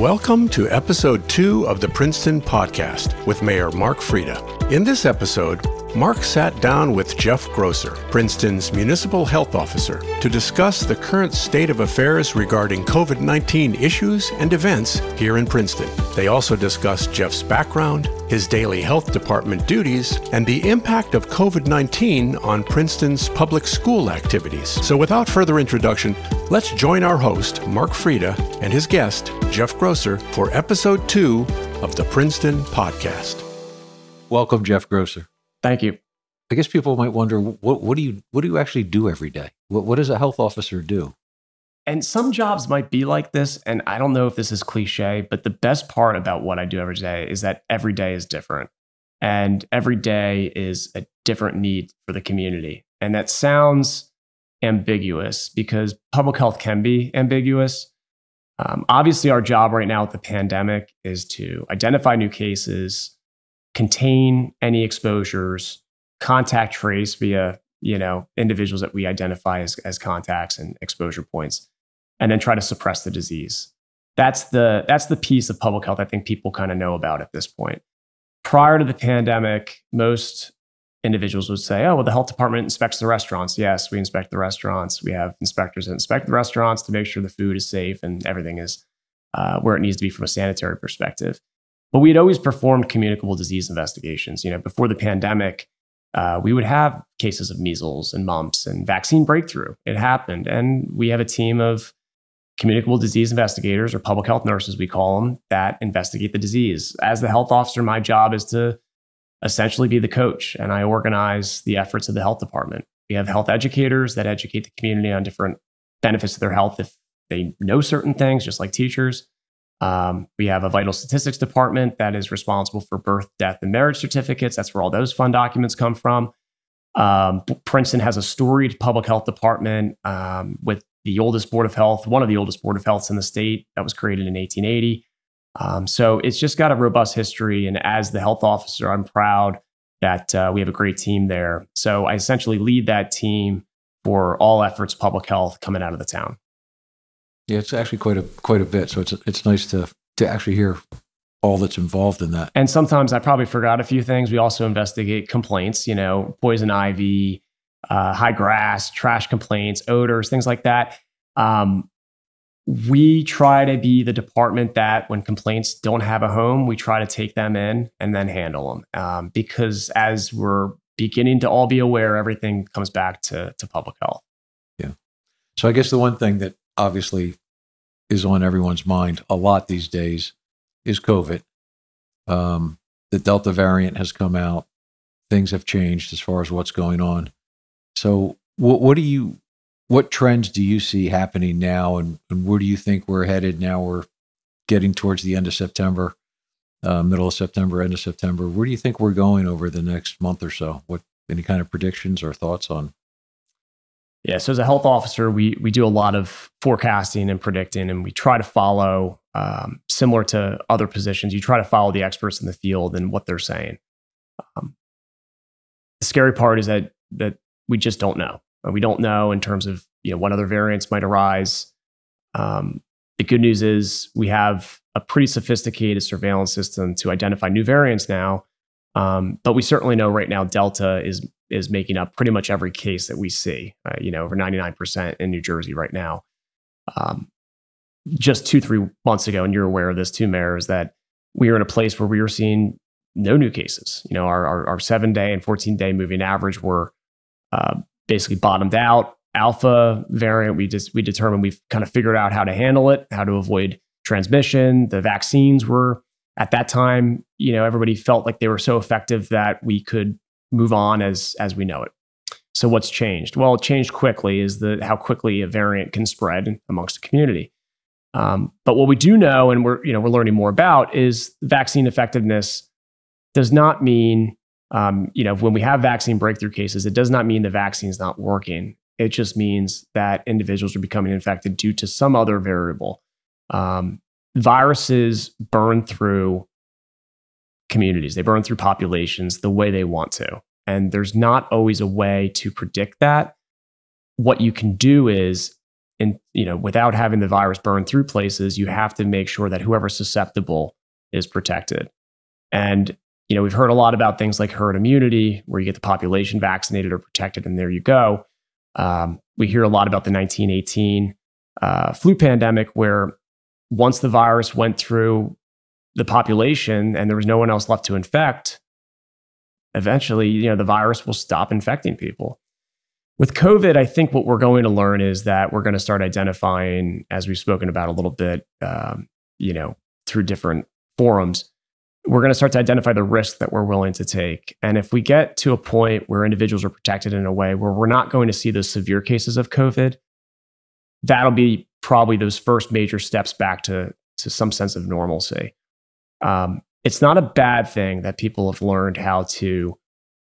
Welcome to episode two of the Princeton Podcast with Mayor Mark Freda. In this episode, Mark sat down with Jeff Grosser, Princeton's municipal health officer, to discuss the current state of affairs regarding COVID 19 issues and events here in Princeton. They also discussed Jeff's background, his daily health department duties, and the impact of COVID 19 on Princeton's public school activities. So, without further introduction, let's join our host, Mark Freda, and his guest, Jeff Grosser, for episode two of the Princeton Podcast. Welcome, Jeff Grosser. Thank you. I guess people might wonder what what do you what do you actually do every day? What what does a health officer do? And some jobs might be like this, and I don't know if this is cliche, but the best part about what I do every day is that every day is different, and every day is a different need for the community. And that sounds ambiguous because public health can be ambiguous. Um, obviously, our job right now with the pandemic is to identify new cases, contain any exposures, contact trace via you know individuals that we identify as, as contacts and exposure points, and then try to suppress the disease. That's the that's the piece of public health I think people kind of know about at this point. Prior to the pandemic, most individuals would say, "Oh, well, the health department inspects the restaurants." Yes, we inspect the restaurants. We have inspectors that inspect the restaurants to make sure the food is safe and everything is uh, where it needs to be from a sanitary perspective. But we had always performed communicable disease investigations. You know, before the pandemic, uh, we would have cases of measles and mumps and vaccine breakthrough. It happened, and we have a team of communicable disease investigators or public health nurses, we call them, that investigate the disease. As the health officer, my job is to essentially be the coach, and I organize the efforts of the health department. We have health educators that educate the community on different benefits of their health if they know certain things, just like teachers. Um, we have a vital statistics department that is responsible for birth, death, and marriage certificates. That's where all those fund documents come from. Um, Princeton has a storied public health department um, with the oldest board of health, one of the oldest board of healths in the state that was created in 1880. Um, so it's just got a robust history. And as the health officer, I'm proud that uh, we have a great team there. So I essentially lead that team for all efforts public health coming out of the town. Yeah, it's actually quite a quite a bit. So it's it's nice to to actually hear all that's involved in that. And sometimes I probably forgot a few things. We also investigate complaints, you know, poison ivy, uh, high grass, trash complaints, odors, things like that. Um, we try to be the department that when complaints don't have a home, we try to take them in and then handle them. Um, because as we're beginning to all be aware, everything comes back to, to public health. Yeah. So I guess the one thing that obviously is on everyone's mind a lot these days is COVID. Um, the Delta variant has come out. Things have changed as far as what's going on. So, what, what do you, what trends do you see happening now, and, and where do you think we're headed now? We're getting towards the end of September, uh, middle of September, end of September. Where do you think we're going over the next month or so? What any kind of predictions or thoughts on yeah. So as a health officer, we we do a lot of forecasting and predicting, and we try to follow um, similar to other positions. You try to follow the experts in the field and what they're saying. Um, the scary part is that that we just don't know. We don't know in terms of you know what other variants might arise. Um, the good news is we have a pretty sophisticated surveillance system to identify new variants now. Um, but we certainly know right now Delta is is making up pretty much every case that we see. Uh, you know, over 99% in New Jersey right now. Um, just two, three months ago, and you're aware of this too, Mayor, is that we were in a place where we were seeing no new cases. You know, our, our, our seven day and 14 day moving average were uh, basically bottomed out. Alpha variant, we just we determined we've kind of figured out how to handle it, how to avoid transmission. The vaccines were at that time, you know, everybody felt like they were so effective that we could move on as as we know it. So what's changed? Well, it changed quickly is the how quickly a variant can spread amongst the community. Um, but what we do know, and we're you know we're learning more about, is vaccine effectiveness does not mean um, you know when we have vaccine breakthrough cases, it does not mean the vaccine is not working. It just means that individuals are becoming infected due to some other variable. Um, viruses burn through communities, they burn through populations the way they want to. And there's not always a way to predict that. What you can do is in, you know, without having the virus burn through places, you have to make sure that whoever's susceptible is protected. And, you know, we've heard a lot about things like herd immunity, where you get the population vaccinated or protected, and there you go. Um, we hear a lot about the 1918 uh, flu pandemic, where once the virus went through the population and there was no one else left to infect, eventually, you know, the virus will stop infecting people. With COVID, I think what we're going to learn is that we're going to start identifying, as we've spoken about a little bit, um, you know, through different forums, we're going to start to identify the risk that we're willing to take. And if we get to a point where individuals are protected in a way where we're not going to see those severe cases of COVID, that'll be probably those first major steps back to, to some sense of normalcy. Um, it's not a bad thing that people have learned how to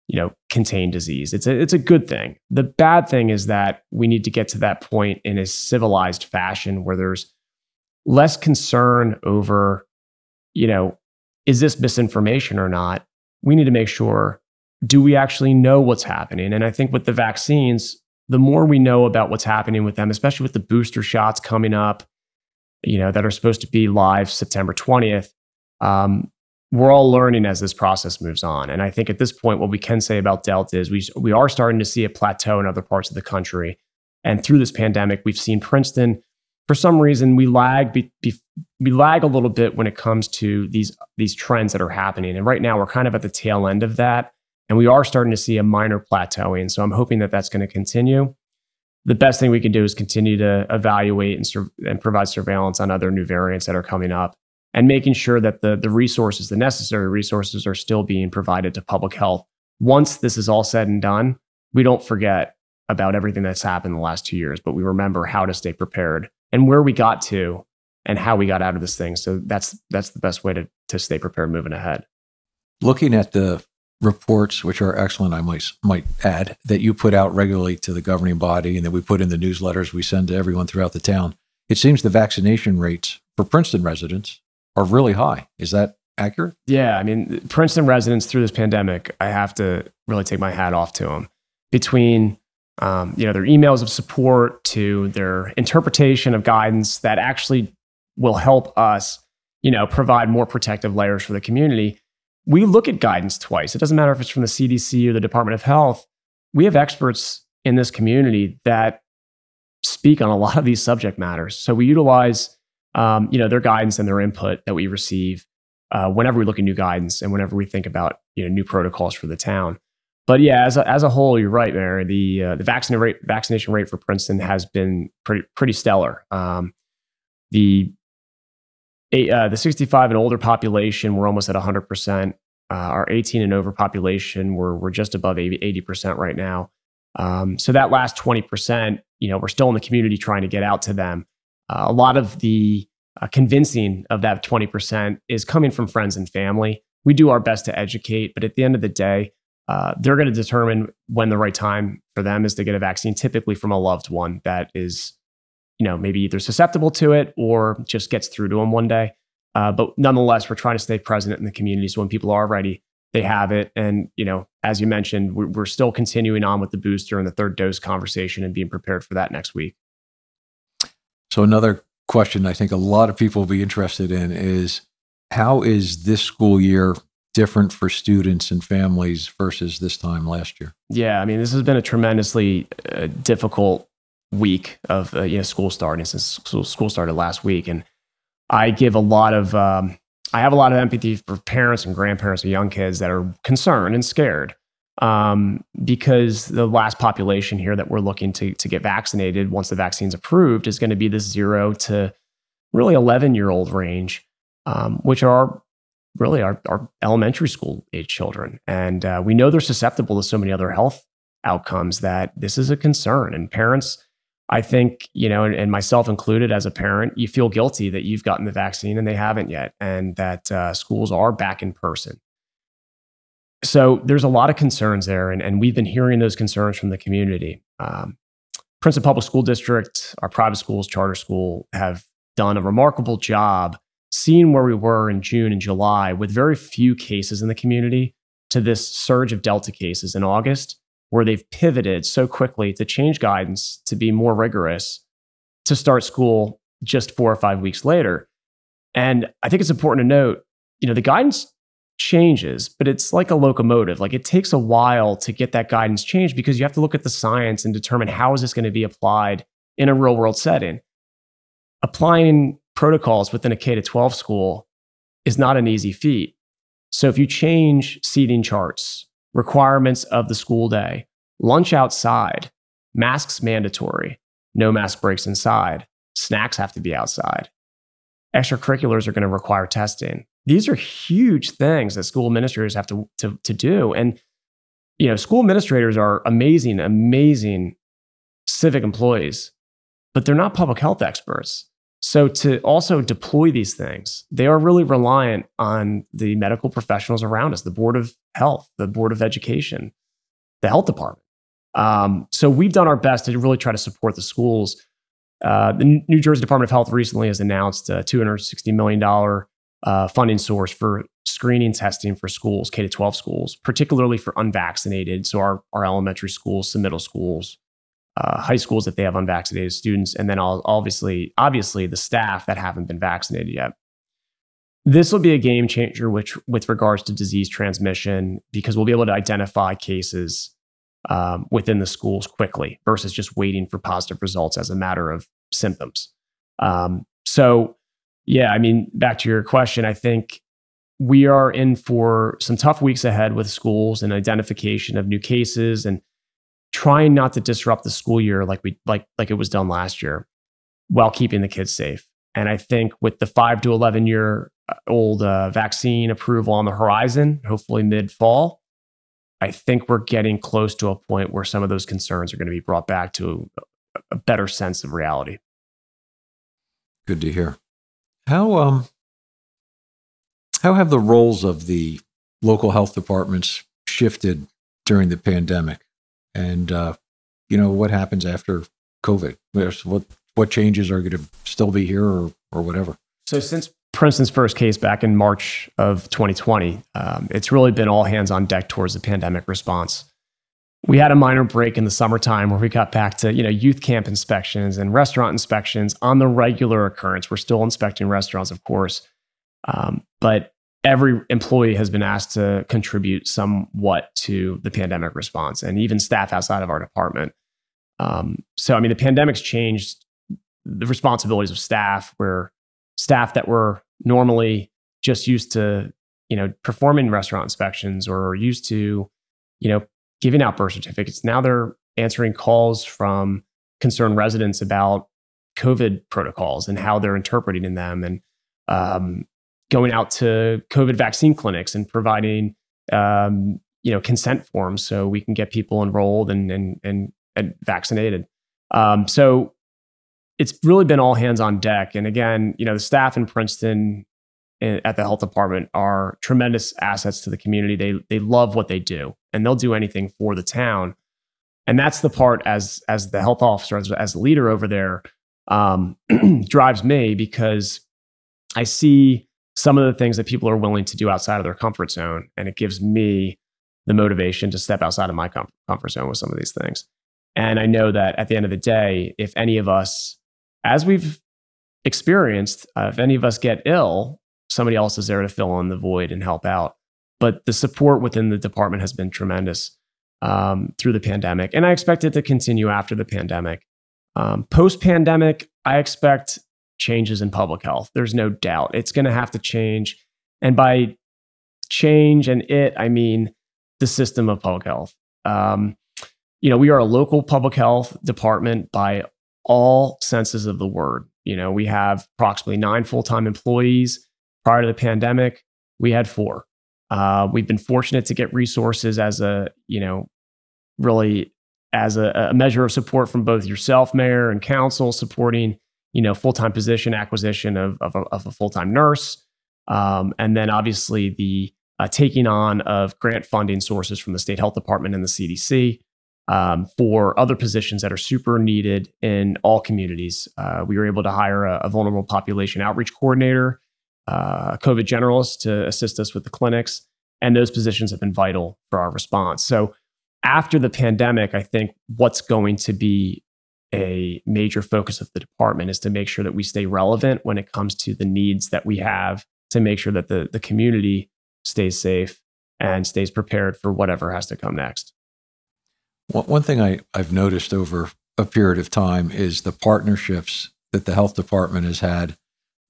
you know contain disease. It's a it's a good thing. The bad thing is that we need to get to that point in a civilized fashion where there's less concern over you know is this misinformation or not? We need to make sure do we actually know what's happening? And i think with the vaccines the more we know about what's happening with them especially with the booster shots coming up you know that are supposed to be live september 20th um, we're all learning as this process moves on. And I think at this point, what we can say about Delta is we, we are starting to see a plateau in other parts of the country. And through this pandemic, we've seen Princeton, for some reason, we lag, be, be, we lag a little bit when it comes to these, these trends that are happening. And right now, we're kind of at the tail end of that. And we are starting to see a minor plateauing. So I'm hoping that that's going to continue. The best thing we can do is continue to evaluate and, sur- and provide surveillance on other new variants that are coming up and making sure that the, the resources, the necessary resources, are still being provided to public health. Once this is all said and done, we don't forget about everything that's happened in the last two years, but we remember how to stay prepared and where we got to and how we got out of this thing. So that's that's the best way to to stay prepared moving ahead. Looking at the reports, which are excellent, I might might add, that you put out regularly to the governing body and that we put in the newsletters we send to everyone throughout the town. It seems the vaccination rates for Princeton residents are really high. Is that accurate? Yeah. I mean, Princeton residents through this pandemic, I have to really take my hat off to them. Between um, you know their emails of support to their interpretation of guidance that actually will help us you know provide more protective layers for the community we look at guidance twice it doesn't matter if it's from the cdc or the department of health we have experts in this community that speak on a lot of these subject matters so we utilize um, you know, their guidance and their input that we receive uh, whenever we look at new guidance and whenever we think about you know new protocols for the town. But yeah, as a, as a whole, you're right, Mayor. The uh, the vaccination rate vaccination rate for Princeton has been pretty pretty stellar. Um, the uh, the 65 and older population, we're almost at 100 percent. Uh, our 18 and over population, we're we're just above 80 percent right now. Um, so that last 20 percent, you know, we're still in the community trying to get out to them. Uh, a lot of the uh, convincing of that 20% is coming from friends and family. We do our best to educate, but at the end of the day, uh, they're going to determine when the right time for them is to get a vaccine, typically from a loved one that is, you know, maybe either susceptible to it or just gets through to them one day. Uh, but nonetheless, we're trying to stay present in the community. So when people are ready, they have it. And, you know, as you mentioned, we're, we're still continuing on with the booster and the third dose conversation and being prepared for that next week. So, another question I think a lot of people will be interested in is how is this school year different for students and families versus this time last year? Yeah, I mean, this has been a tremendously uh, difficult week of uh, you know, school starting since school started last week. And I give a lot of, um, I have a lot of empathy for parents and grandparents of young kids that are concerned and scared um, because the last population here that we're looking to, to get vaccinated once the vaccine's approved is going to be this zero to really 11 year old range, um, which are really our, our, elementary school age children. And uh, we know they're susceptible to so many other health outcomes that this is a concern. And parents, I think, you know, and, and, myself included as a parent, you feel guilty that you've gotten the vaccine and they haven't yet, and that uh, schools are back in person so there's a lot of concerns there, and, and we've been hearing those concerns from the community. Um, Princeton Public School District, our private schools, charter school, have done a remarkable job seeing where we were in June and July with very few cases in the community to this surge of Delta cases in August, where they've pivoted so quickly to change guidance to be more rigorous to start school just four or five weeks later. And I think it's important to note, you know, the guidance changes, but it's like a locomotive. Like it takes a while to get that guidance changed because you have to look at the science and determine how is this going to be applied in a real world setting. Applying protocols within a K to 12 school is not an easy feat. So if you change seating charts, requirements of the school day, lunch outside, masks mandatory, no mask breaks inside, snacks have to be outside. Extracurriculars are going to require testing. These are huge things that school administrators have to, to, to do. And, you know, school administrators are amazing, amazing civic employees, but they're not public health experts. So to also deploy these things, they are really reliant on the medical professionals around us, the Board of Health, the Board of Education, the health department. Um, so we've done our best to really try to support the schools. Uh, the New Jersey Department of Health recently has announced a $260 million uh, funding source for screening testing for schools, K to 12 schools, particularly for unvaccinated. So our, our elementary schools, some middle schools, uh, high schools if they have unvaccinated students, and then obviously, obviously the staff that haven't been vaccinated yet. This will be a game changer which, with regards to disease transmission because we'll be able to identify cases um, within the schools quickly versus just waiting for positive results as a matter of symptoms. Um, so, yeah, I mean, back to your question, I think we are in for some tough weeks ahead with schools and identification of new cases and trying not to disrupt the school year like we like like it was done last year while keeping the kids safe. And I think with the 5 to 11 year uh, old uh, vaccine approval on the horizon, hopefully mid fall, I think we're getting close to a point where some of those concerns are going to be brought back to a, a better sense of reality. Good to hear. How um how have the roles of the local health departments shifted during the pandemic? and uh, you know what happens after COVID. What what changes are going to still be here or or whatever. So since Princeton's first case back in March of 2020, um, it's really been all hands on deck towards the pandemic response. We had a minor break in the summertime where we got back to you know youth camp inspections and restaurant inspections on the regular occurrence. We're still inspecting restaurants, of course, um, but every employee has been asked to contribute somewhat to the pandemic response and even staff outside of our department. Um, so, I mean, the pandemic's changed the responsibilities of staff where staff that were normally just used to, you know, performing restaurant inspections or used to, you know, giving out birth certificates. Now they're answering calls from concerned residents about COVID protocols and how they're interpreting them and um, going out to COVID vaccine clinics and providing um, you know consent forms so we can get people enrolled and and and, and vaccinated. Um, so it's really been all hands on deck. And again, you know, the staff in Princeton eh, at the health department are tremendous assets to the community. They they love what they do, and they'll do anything for the town. And that's the part as as the health officer, as, as the leader over there, um, drives me because I see some of the things that people are willing to do outside of their comfort zone. And it gives me the motivation to step outside of my com- comfort zone with some of these things. And I know that at the end of the day, if any of us, as we've experienced, uh, if any of us get ill, somebody else is there to fill in the void and help out. But the support within the department has been tremendous um, through the pandemic. And I expect it to continue after the pandemic. Um, Post pandemic, I expect changes in public health. There's no doubt. It's going to have to change. And by change and it, I mean the system of public health. Um, you know, we are a local public health department by all senses of the word. You know, we have approximately nine full time employees. Prior to the pandemic, we had four. Uh, we've been fortunate to get resources as a, you know, really as a, a measure of support from both yourself, mayor, and council, supporting you know, full time position acquisition of, of a, a full time nurse. Um, and then obviously the uh, taking on of grant funding sources from the state health department and the CDC um, for other positions that are super needed in all communities. Uh, we were able to hire a, a vulnerable population outreach coordinator, uh, COVID generalist to assist us with the clinics. And those positions have been vital for our response. So after the pandemic, I think what's going to be a major focus of the department is to make sure that we stay relevant when it comes to the needs that we have to make sure that the, the community stays safe and stays prepared for whatever has to come next. One thing I, I've noticed over a period of time is the partnerships that the health department has had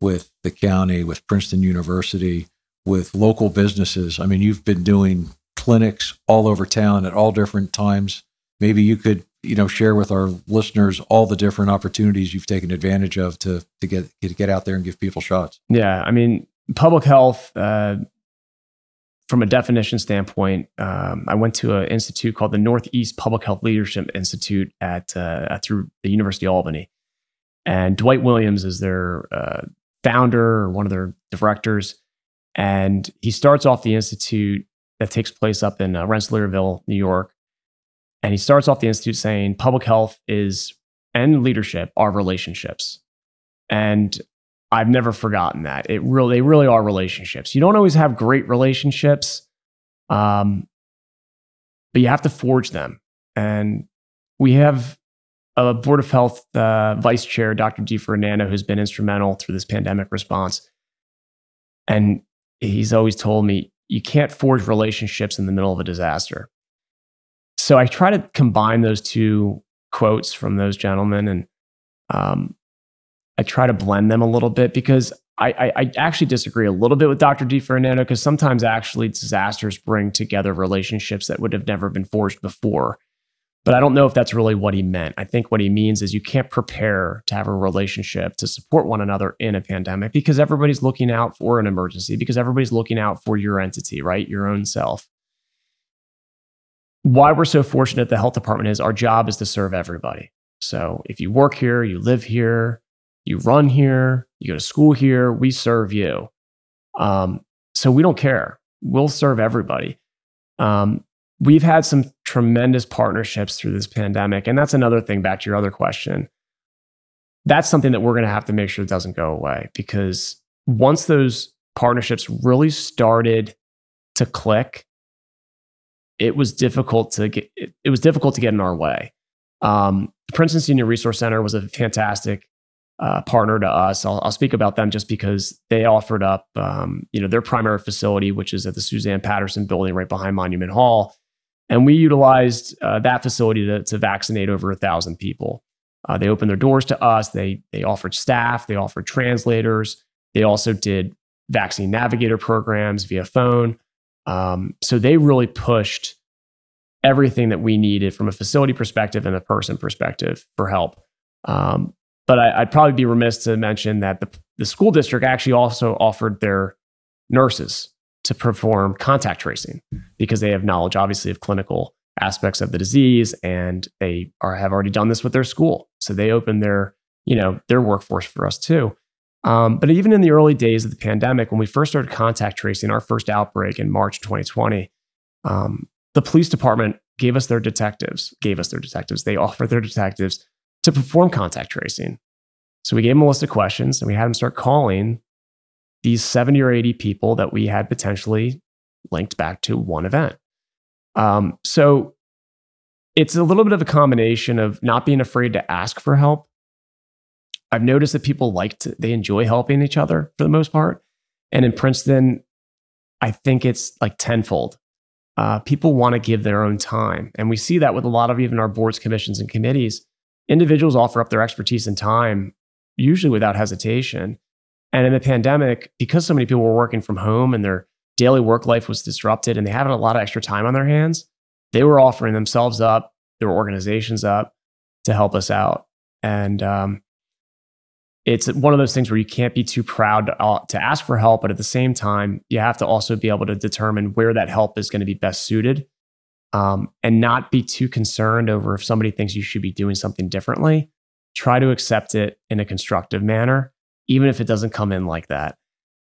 with the county, with Princeton University, with local businesses. I mean, you've been doing clinics all over town at all different times. Maybe you could, you know, share with our listeners all the different opportunities you've taken advantage of to to get to get out there and give people shots. Yeah, I mean, public health. Uh, from a definition standpoint, um, I went to an institute called the Northeast Public Health Leadership Institute at uh, through the University of Albany, and Dwight Williams is their uh, founder or one of their directors. And he starts off the institute that takes place up in uh, Rensselaerville, New York. And he starts off the institute saying public health is and leadership are relationships. And I've never forgotten that. It really, they really are relationships. You don't always have great relationships, um, but you have to forge them. And we have a Board of Health uh, Vice Chair, Dr. DiFerdinando, who's been instrumental through this pandemic response. And he's always told me, you can't forge relationships in the middle of a disaster. So I try to combine those two quotes from those gentlemen and um, I try to blend them a little bit because I, I, I actually disagree a little bit with Dr. DiFerdinando because sometimes actually disasters bring together relationships that would have never been forged before. But I don't know if that's really what he meant. I think what he means is you can't prepare to have a relationship to support one another in a pandemic because everybody's looking out for an emergency, because everybody's looking out for your entity, right? Your own self. Why we're so fortunate the health department is our job is to serve everybody. So if you work here, you live here, you run here, you go to school here, we serve you. Um, so we don't care. We'll serve everybody. Um, we've had some tremendous partnerships through this pandemic. And that's another thing back to your other question. That's something that we're going to have to make sure doesn't go away because once those partnerships really started to click, it was difficult to get it, it was difficult to get in our way. Um, the Princeton Senior Resource Center was a fantastic uh, partner to us. I'll, I'll, speak about them just because they offered up, um, you know, their primary facility, which is at the Suzanne Patterson building right behind Monument Hall, and we utilized uh, that facility to, to, vaccinate over a thousand people. Uh, they opened their doors to us. They they offered staff. They offered translators. They also did vaccine navigator programs via phone. Um, so they really pushed everything that we needed from a facility perspective and a person perspective for help. Um, but I, would probably be remiss to mention that the, the school district actually also offered their nurses to perform contact tracing because they have knowledge, obviously, of clinical aspects of the disease, and they are have already done this with their school. So they open their you know their workforce for us too. Um, but even in the early days of the pandemic, when we first started contact tracing, our first outbreak in March 2020, um, the police department gave us their detectives, gave us their detectives. They offered their detectives to perform contact tracing. So we gave them a list of questions and we had them start calling these 70 or 80 people that we had potentially linked back to one event. Um, so it's a little bit of a combination of not being afraid to ask for help. I've noticed that people like to, they enjoy helping each other for the most part. And in Princeton, I think it's like tenfold. Uh, people want to give their own time. And we see that with a lot of even our boards, commissions, and committees. Individuals offer up their expertise and time, usually without hesitation. And in the pandemic, because so many people were working from home and their daily work life was disrupted and they had a lot of extra time on their hands, they were offering themselves up, their organizations up to help us out. And um, it's one of those things where you can't be too proud to, uh, to ask for help, but at the same time, you have to also be able to determine where that help is going to be best suited um, and not be too concerned over if somebody thinks you should be doing something differently. Try to accept it in a constructive manner even if it doesn't come in like that.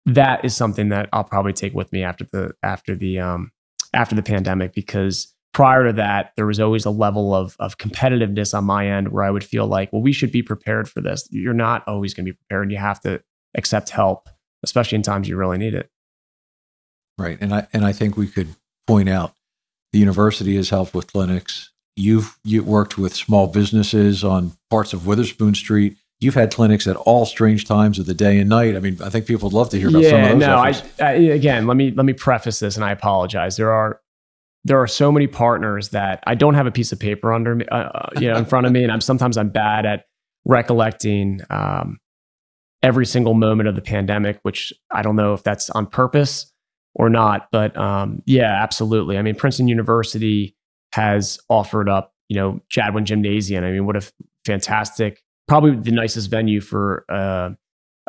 That is something that I'll probably take with me after the after the um, after the pandemic because prior to that there was always a level of of competitiveness on my end where I would feel like, well, we should be prepared for this. You're not always going to be prepared. You have to accept help, especially in times you really need it. Right, and I and I think we could point out the university has helped with clinics. You've you worked with small businesses on parts of Witherspoon Street. You've had clinics at all strange times of the day and night. I mean, I think people would love to hear about yeah, some of those. no, I. I, again, let me let me preface this, and I apologize. There are there are so many partners that I don't have a piece of paper under me, uh, uh, you know, in front of me, and I'm sometimes I'm bad at recollecting um, every single moment of the pandemic, which I don't know if that's on purpose or not. But um, yeah, absolutely. I mean, Princeton University has offered up, you know, Jadwin Gymnasium. I mean, what a fantastic, probably the nicest venue for uh,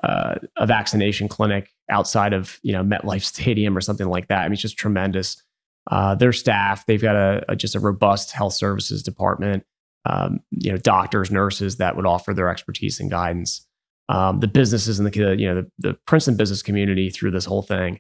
uh, a vaccination clinic outside of, you know, MetLife Stadium or something like that. I mean, it's just tremendous. Uh, their staff, they've got a, a just a robust health services department. Um, you know, doctors, nurses that would offer their expertise and guidance. Um, the businesses and the you know the, the Princeton business community through this whole thing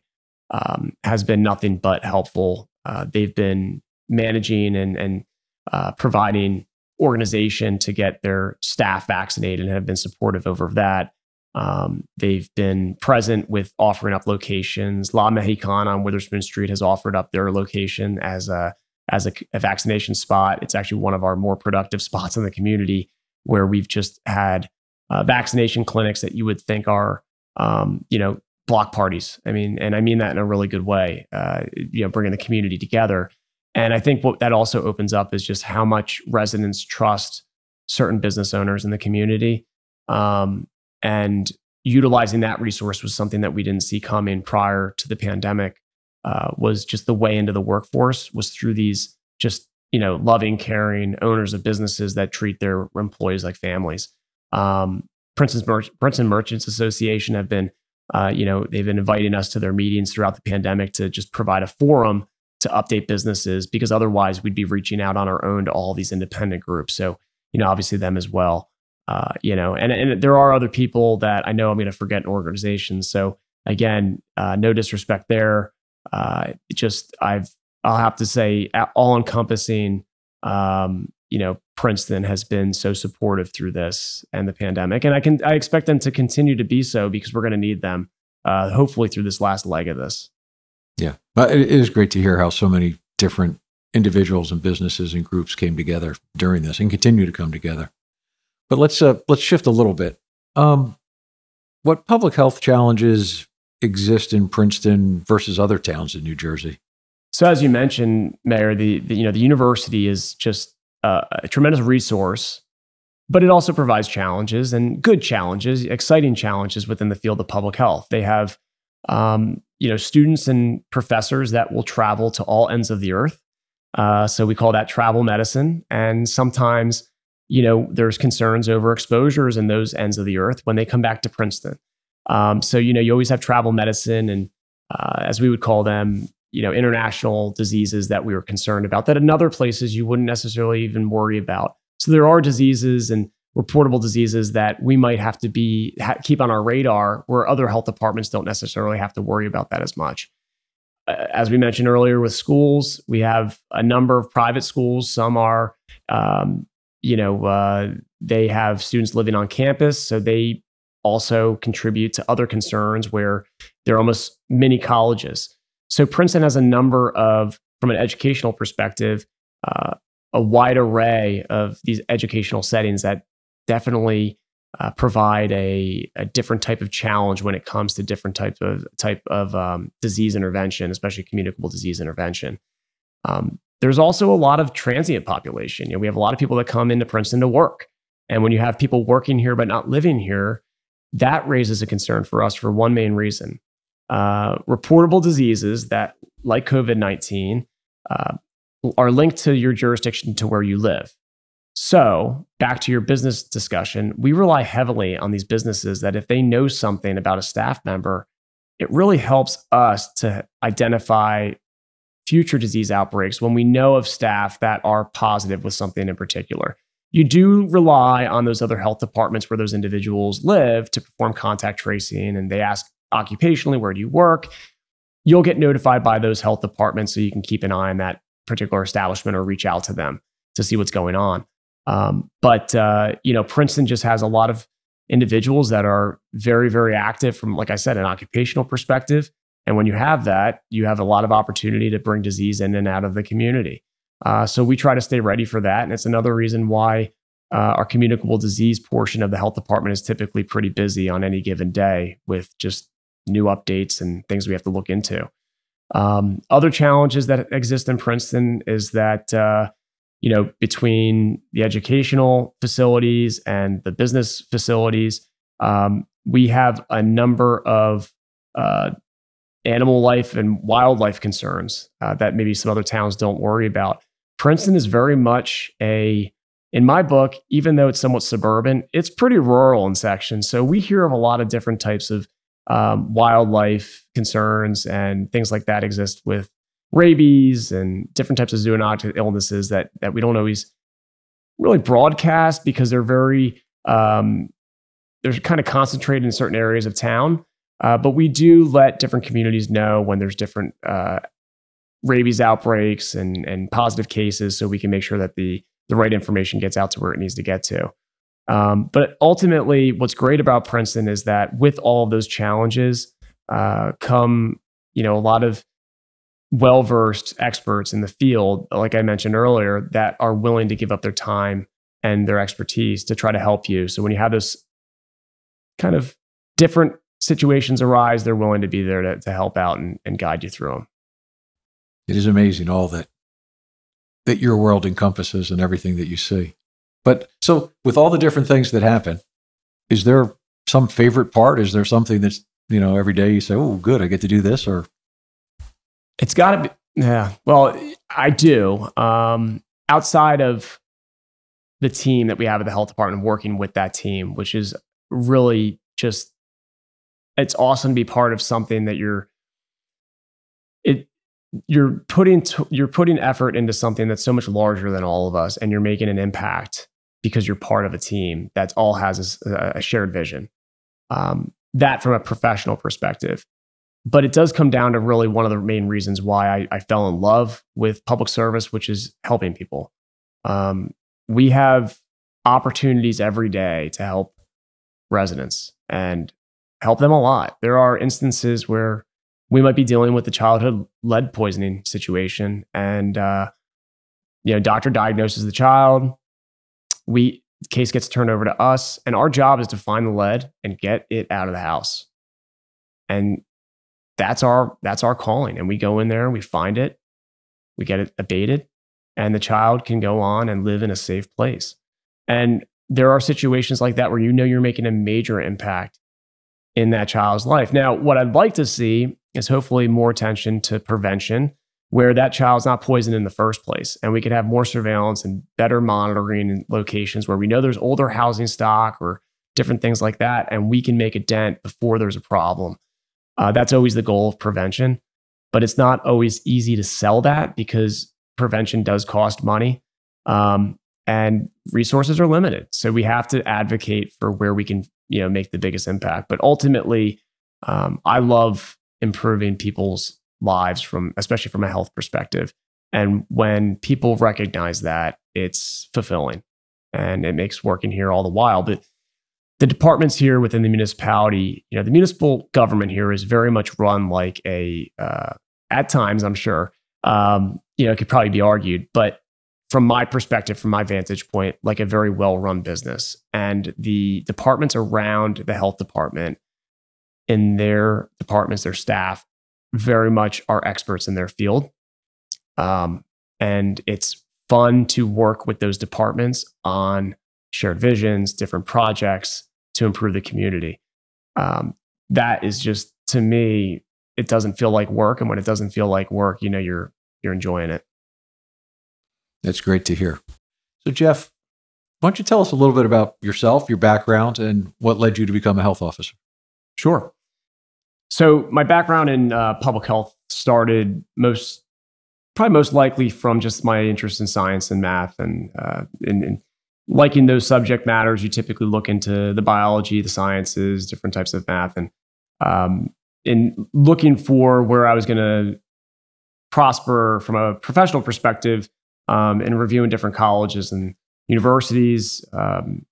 um, has been nothing but helpful. Uh, they've been managing and and uh, providing organization to get their staff vaccinated and have been supportive over that. Um, they've been present with offering up locations. La Mexicana on Witherspoon Street has offered up their location as a as a, a, vaccination spot. It's actually one of our more productive spots in the community where we've just had uh, vaccination clinics that you would think are, um, you know, block parties. I mean, and I mean that in a really good way. Uh, you know, bringing the community together. And I think what that also opens up is just how much residents trust certain business owners in the community. Um, and utilizing that resource was something that we didn't see coming prior to the pandemic. Uh, was just the way into the workforce was through these just you know loving, caring owners of businesses that treat their employees like families. Um, Princeton, Mer- Princeton Merchants Association have been, uh, you know, they've been inviting us to their meetings throughout the pandemic to just provide a forum to update businesses because otherwise we'd be reaching out on our own to all these independent groups. So, you know, obviously them as well. Uh, you know, and, and there are other people that I know I'm going to forget in organizations. So again, uh, no disrespect there. Uh, just I've I'll have to say all encompassing. Um, you know, Princeton has been so supportive through this and the pandemic, and I can I expect them to continue to be so because we're going to need them. Uh, hopefully through this last leg of this. Yeah, but it is great to hear how so many different individuals and businesses and groups came together during this and continue to come together. But let's uh, let's shift a little bit. Um, what public health challenges exist in Princeton versus other towns in New Jersey? So, as you mentioned, Mayor, the, the you know the university is just uh, a tremendous resource, but it also provides challenges and good challenges, exciting challenges within the field of public health. They have um, you know students and professors that will travel to all ends of the earth. Uh, so we call that travel medicine, and sometimes you know there's concerns over exposures in those ends of the earth when they come back to Princeton. Um, so you know you always have travel medicine and uh, as we would call them, you know, international diseases that we were concerned about that in other places you wouldn't necessarily even worry about. So there are diseases and reportable diseases that we might have to be ha- keep on our radar where other health departments don't necessarily have to worry about that as much. Uh, as we mentioned earlier with schools, we have a number of private schools. Some are, um, you know, uh, they have students living on campus, so they also contribute to other concerns where they're almost mini colleges. So Princeton has a number of, from an educational perspective, uh, a wide array of these educational settings that definitely uh, provide a, a, different type of challenge when it comes to different types of type of um, disease intervention, especially communicable disease intervention. Um, there's also a lot of transient population. You know, we have a lot of people that come into Princeton to work, and when you have people working here but not living here, that raises a concern for us for one main reason uh, reportable diseases that, like COVID 19, uh, are linked to your jurisdiction to where you live. So, back to your business discussion, we rely heavily on these businesses that if they know something about a staff member, it really helps us to identify future disease outbreaks when we know of staff that are positive with something in particular. You do rely on those other health departments where those individuals live to perform contact tracing, and they ask occupationally, where do you work? You'll get notified by those health departments so you can keep an eye on that particular establishment or reach out to them to see what's going on. Um, but uh, you know, Princeton just has a lot of individuals that are very, very active from, like I said, an occupational perspective. And when you have that, you have a lot of opportunity to bring disease in and out of the community. Uh, so we try to stay ready for that. And it's another reason why uh, our communicable disease portion of the health department is typically pretty busy on any given day with just new updates and things we have to look into. Um, other challenges that exist in Princeton is that, uh, you know, between the educational facilities and the business facilities, um, we have a number of uh, animal life and wildlife concerns uh, that maybe some other towns don't worry about. Princeton is very much a, in my book, even though it's somewhat suburban, it's pretty rural in sections. So we hear of a lot of different types of um, wildlife concerns and things like that exist with rabies and different types of zoonotic illnesses that that we don't always really broadcast because they're very um, they're kind of concentrated in certain areas of town. Uh, but we do let different communities know when there's different uh, rabies outbreaks and and positive cases, so we can make sure that the the right information gets out to where it needs to get to. Um, but ultimately, what's great about Princeton is that with all of those challenges uh, come, you know, a lot of well versed experts in the field, like I mentioned earlier, that are willing to give up their time and their expertise to try to help you. So when you have those kind of different situations arise, they're willing to be there to, to help out and, and guide you through them it is amazing all that that your world encompasses and everything that you see. But so with all the different things that happen, is there some favorite part? Is there something that's, you know, every day you say, "Oh, good, I get to do this," or it's got to be yeah. Well, I do. Um, outside of the team that we have at the health department, working with that team, which is really just it's awesome to be part of something that you're it you're putting t- you're putting effort into something that's so much larger than all of us and you're making an impact because you're part of a team that all has a, a shared vision um, that from a professional perspective but it does come down to really one of the main reasons why I, I fell in love with public service which is helping people. Um, we have opportunities every day to help residents and help them a lot. There are instances where we might be dealing with the childhood lead poisoning situation and uh, you know doctor diagnoses the child. We case gets turned over to us and our job is to find the lead and get it out of the house. And that's our that's our calling and we go in there and we find it we get it abated and the child can go on and live in a safe place and there are situations like that where you know you're making a major impact in that child's life now what i'd like to see is hopefully more attention to prevention where that child's not poisoned in the first place. And we could have more surveillance and better monitoring in locations where we know there's older housing stock or different things like that. And we can make a dent before there's a problem. Uh, that's always the goal of prevention. But it's not always easy to sell that because prevention does cost money um, and resources are limited. So we have to advocate for where we can you know, make the biggest impact. But ultimately, um, I love improving people's lives from especially from a health perspective and when people recognize that it's fulfilling and it makes working here all the while but the departments here within the municipality you know the municipal government here is very much run like a uh, at times i'm sure um, you know it could probably be argued but from my perspective from my vantage point like a very well run business and the departments around the health department in their departments, their staff, very much are experts in their field. Um, and it's fun to work with those departments on shared visions, different projects to improve the community. Um, that is just to me, it doesn't feel like work. And when it doesn't feel like work, you know you're you're enjoying it. That's great to hear. So Jeff, why don't you tell us a little bit about yourself, your background, and what led you to become a health officer? Sure. So my background in uh, public health started most, probably most likely from just my interest in science and math, and uh, in, in liking those subject matters. You typically look into the biology, the sciences, different types of math, and um, in looking for where I was going to prosper from a professional perspective, um, and reviewing different colleges and universities. Um,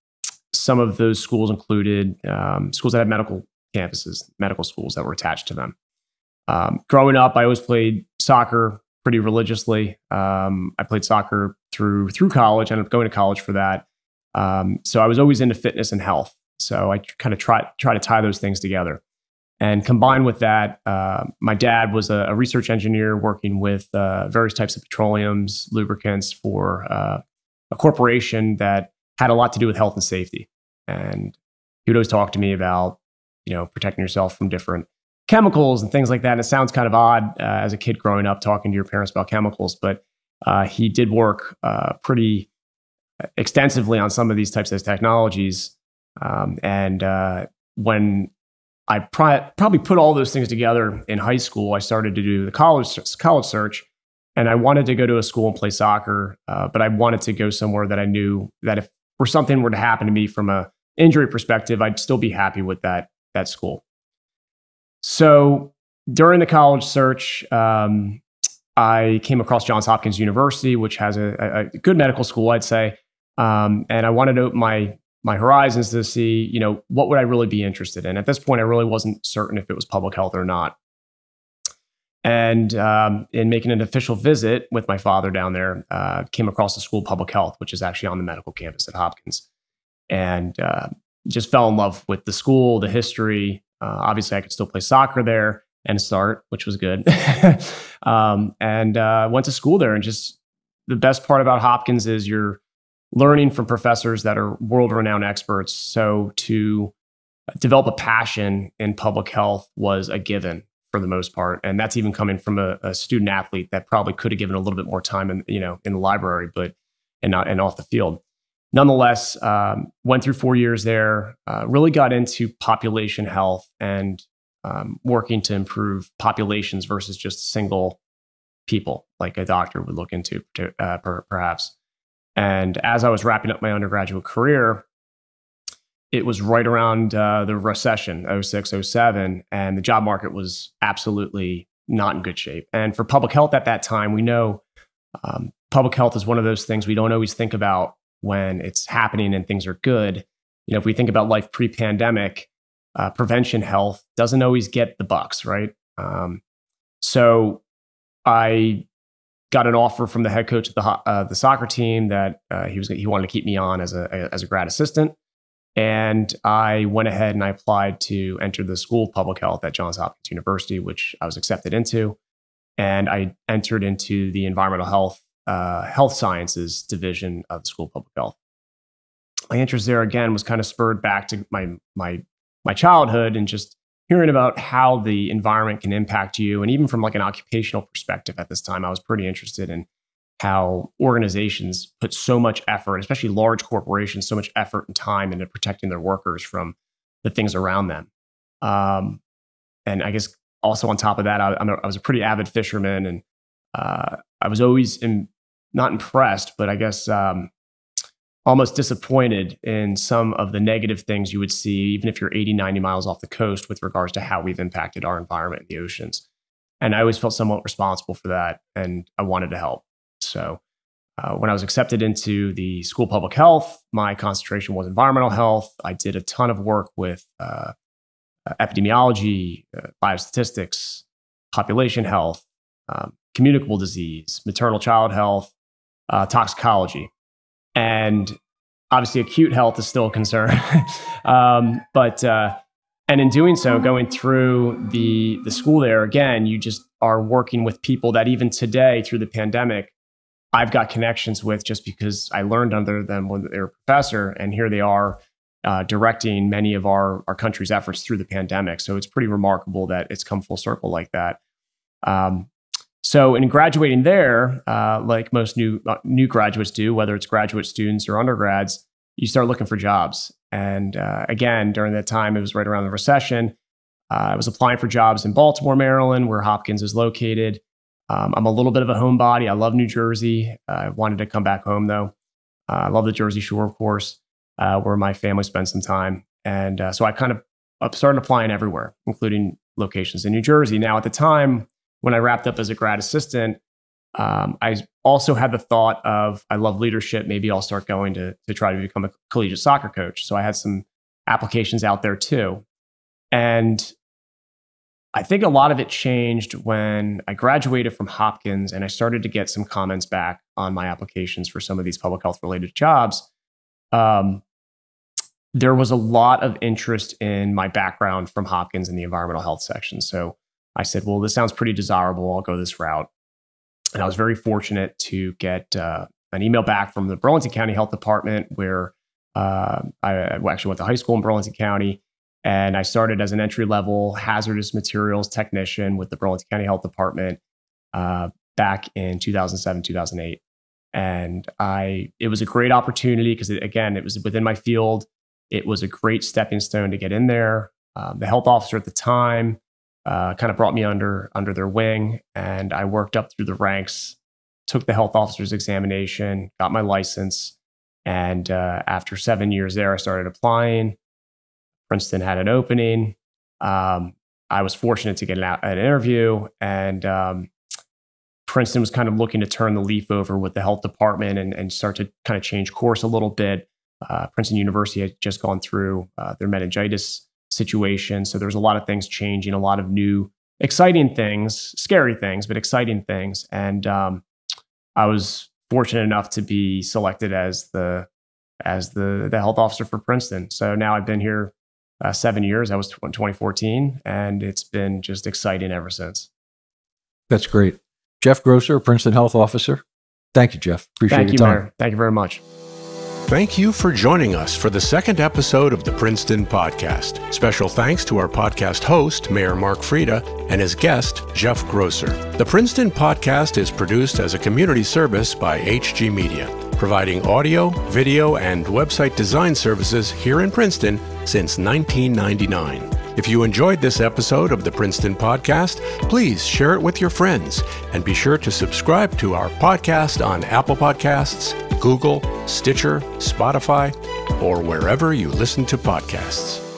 some of those schools included um, schools that had medical campuses, medical schools that were attached to them. Um, growing up, I always played soccer, pretty religiously. Um, I played soccer through through college. Ended up going to college for that. Um, so I was always into fitness and health. So I kind of try try to tie those things together. And combined with that, uh, my dad was a, a, research engineer working with uh, various types of petroleums, lubricants for uh, a corporation that had a lot to do with health and safety. And he would always talk to me about, you know, protecting yourself from different chemicals and things like that. And it sounds kind of odd uh, as a kid growing up talking to your parents about chemicals, but uh, he did work uh, pretty extensively on some of these types of technologies. Um, and when I probably put all those things together in high school. I started to do the college college search, and I wanted to go to a school and play soccer, uh, but I wanted to go somewhere that I knew that if or something were to happen to me from a injury perspective, I'd still be happy with that that school. So during the college search, um, I came across Johns Hopkins University, which has a, a good medical school, I'd say, um, and I wanted to open my my horizons to see, you know, what would I really be interested in? At this point, I really wasn't certain if it was public health or not. And um, in making an official visit with my father down there, uh, came across the School of Public Health, which is actually on the medical campus at Hopkins, and uh, just fell in love with the school, the history. Uh, obviously, I could still play soccer there and start, which was good. um, and uh, went to school there, and just the best part about Hopkins is you're learning from professors that are world renowned experts. So to develop a passion in public health was a given for the most part. And that's even coming from a, a student athlete that probably could have given a little bit more time in, you know, in the library, but and not and off the field. Nonetheless, um, went through four years there, uh, really got into population health and um, working to improve populations versus just single people, like a doctor would look into, uh, per, perhaps. And as I was wrapping up my undergraduate career, it was right around uh, the recession, 06, 07, and the job market was absolutely not in good shape. And for public health at that time, we know um, public health is one of those things we don't always think about when it's happening and things are good. You know, if we think about life pre pandemic, uh, prevention health doesn't always get the bucks, right? Um, so I got an offer from the head coach of the uh, the soccer team that uh, he was he wanted to keep me on as a as a grad assistant, and I went ahead and I applied to enter the School of Public Health at Johns Hopkins University, which I was accepted into, and I entered into the environmental health uh, health sciences division of the School of Public Health. My interest there again was kind of spurred back to my my my childhood and just hearing about how the environment can impact you and even from like an occupational perspective at this time i was pretty interested in how organizations put so much effort especially large corporations so much effort and time into protecting their workers from the things around them. Um, and i guess also on top of that I, I was a pretty avid fisherman and uh, i was always in, not impressed but i guess um, almost disappointed in some of the negative things you would see, even if you're 80, 90 miles off the coast, with regards to how we've impacted our environment in the oceans. And I always felt somewhat responsible for that, and I wanted to help. So, uh, when I was accepted into the School of Public Health, my concentration was environmental health. I did a ton of work with uh, epidemiology, uh, biostatistics, population health, um, communicable disease, maternal child health, uh, toxicology and obviously acute health is still a concern. um, but uh, and in doing so, going through the the school there again, you just are working with people that even today through the pandemic, I've got connections with just because I learned under them when they were a professor, and here they are. Uh, directing many of our, our country's efforts through the pandemic. So it's pretty remarkable that it's come full circle like that. Um, so, in graduating there, uh, like most new uh, new graduates do, whether it's graduate students or undergrads, you start looking for jobs. And uh, again, during that time, it was right around the recession. Uh, I was applying for jobs in Baltimore, Maryland, where Hopkins is located. Um, I'm a little bit of a homebody. I love New Jersey. I wanted to come back home though. Uh, I love the Jersey Shore, of course, uh, where my family spends some time. And so I kind of started applying everywhere, including locations in New Jersey. Now, at the time, when I wrapped up as a grad assistant, um, I also had the thought of I love leadership. Maybe I'll start going to to try to become a collegiate soccer coach. So I had some applications out there too, and I think a lot of it changed when I graduated from Hopkins and I started to get some comments back on my applications for some of these public health related jobs. Um, there was a lot of interest in my background from Hopkins in the environmental health section. So I said, well, this sounds pretty desirable. I'll go this route. And I was very fortunate to get uh, an email back from the Burlington County Health Department where uh, I actually went to high school in Burlington County. And I started as an entry level hazardous materials technician with the Burlington County Health Department uh, back in 2007, 2008. And I, it was a great opportunity because, again, it was within my field. It was a great stepping stone to get in there. Um, the health officer at the time uh, kind of brought me under under their wing, and I worked up through the ranks. Took the health officer's examination, got my license, and uh, after seven years there, I started applying. Princeton had an opening. Um, I was fortunate to get an, an interview, and um, Princeton was kind of looking to turn the leaf over with the health department and, and start to kind of change course a little bit. Uh, Princeton University had just gone through uh, their meningitis situation. So there's a lot of things changing, a lot of new, exciting things, scary things, but exciting things. And um, I was fortunate enough to be selected as the as the the health officer for Princeton. So now I've been here uh, seven years. I was in 2014, and it's been just exciting ever since. That's great. Jeff Grosser, Princeton Health Officer. Thank you, Jeff. Appreciate Thank your you, time. Mayor. Thank you very much. Thank you for joining us for the second episode of the Princeton Podcast. Special thanks to our podcast host, Mayor Mark Freda, and his guest, Jeff Grosser. The Princeton Podcast is produced as a community service by HG Media, providing audio, video, and website design services here in Princeton since 1999. If you enjoyed this episode of the Princeton Podcast, please share it with your friends and be sure to subscribe to our podcast on Apple Podcasts, Google, Stitcher, Spotify, or wherever you listen to podcasts.